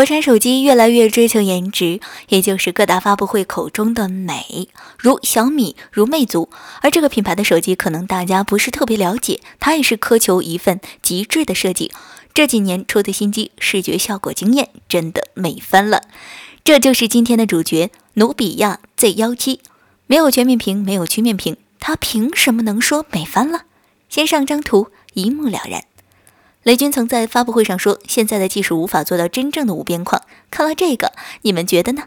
国产手机越来越追求颜值，也就是各大发布会口中的美，如小米，如魅族。而这个品牌的手机可能大家不是特别了解，它也是苛求一份极致的设计。这几年出的新机，视觉效果惊艳，真的美翻了。这就是今天的主角，努比亚 Z 幺七，没有全面屏，没有曲面屏，它凭什么能说美翻了？先上张图，一目了然。雷军曾在发布会上说：“现在的技术无法做到真正的无边框。”看了这个，你们觉得呢？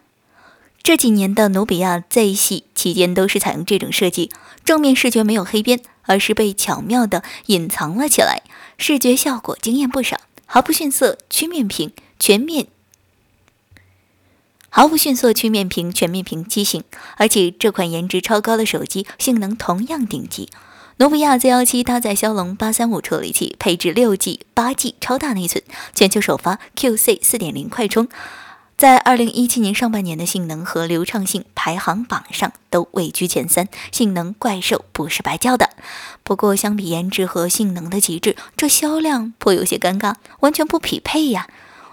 这几年的努比亚 Z 系期间都是采用这种设计，正面视觉没有黑边，而是被巧妙地隐藏了起来，视觉效果惊艳不少，毫不逊色曲面屏全面，毫不逊色曲面屏全面屏机型，而且这款颜值超高的手机性能同样顶级。努比亚 Z 幺七搭载骁龙八三五处理器，配置六 G、八 G 超大内存，全球首发 QC 四点零快充，在二零一七年上半年的性能和流畅性排行榜上都位居前三，性能怪兽不是白叫的。不过，相比颜值和性能的极致，这销量颇有些尴尬，完全不匹配呀。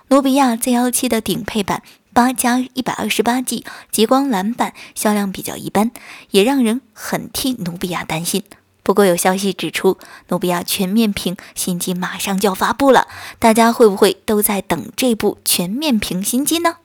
努比亚 Z 幺七的顶配版八加一百二十八 G 极光蓝版销量比较一般，也让人很替努比亚担心。不过有消息指出，努比亚全面屏新机马上就要发布了，大家会不会都在等这部全面屏新机呢？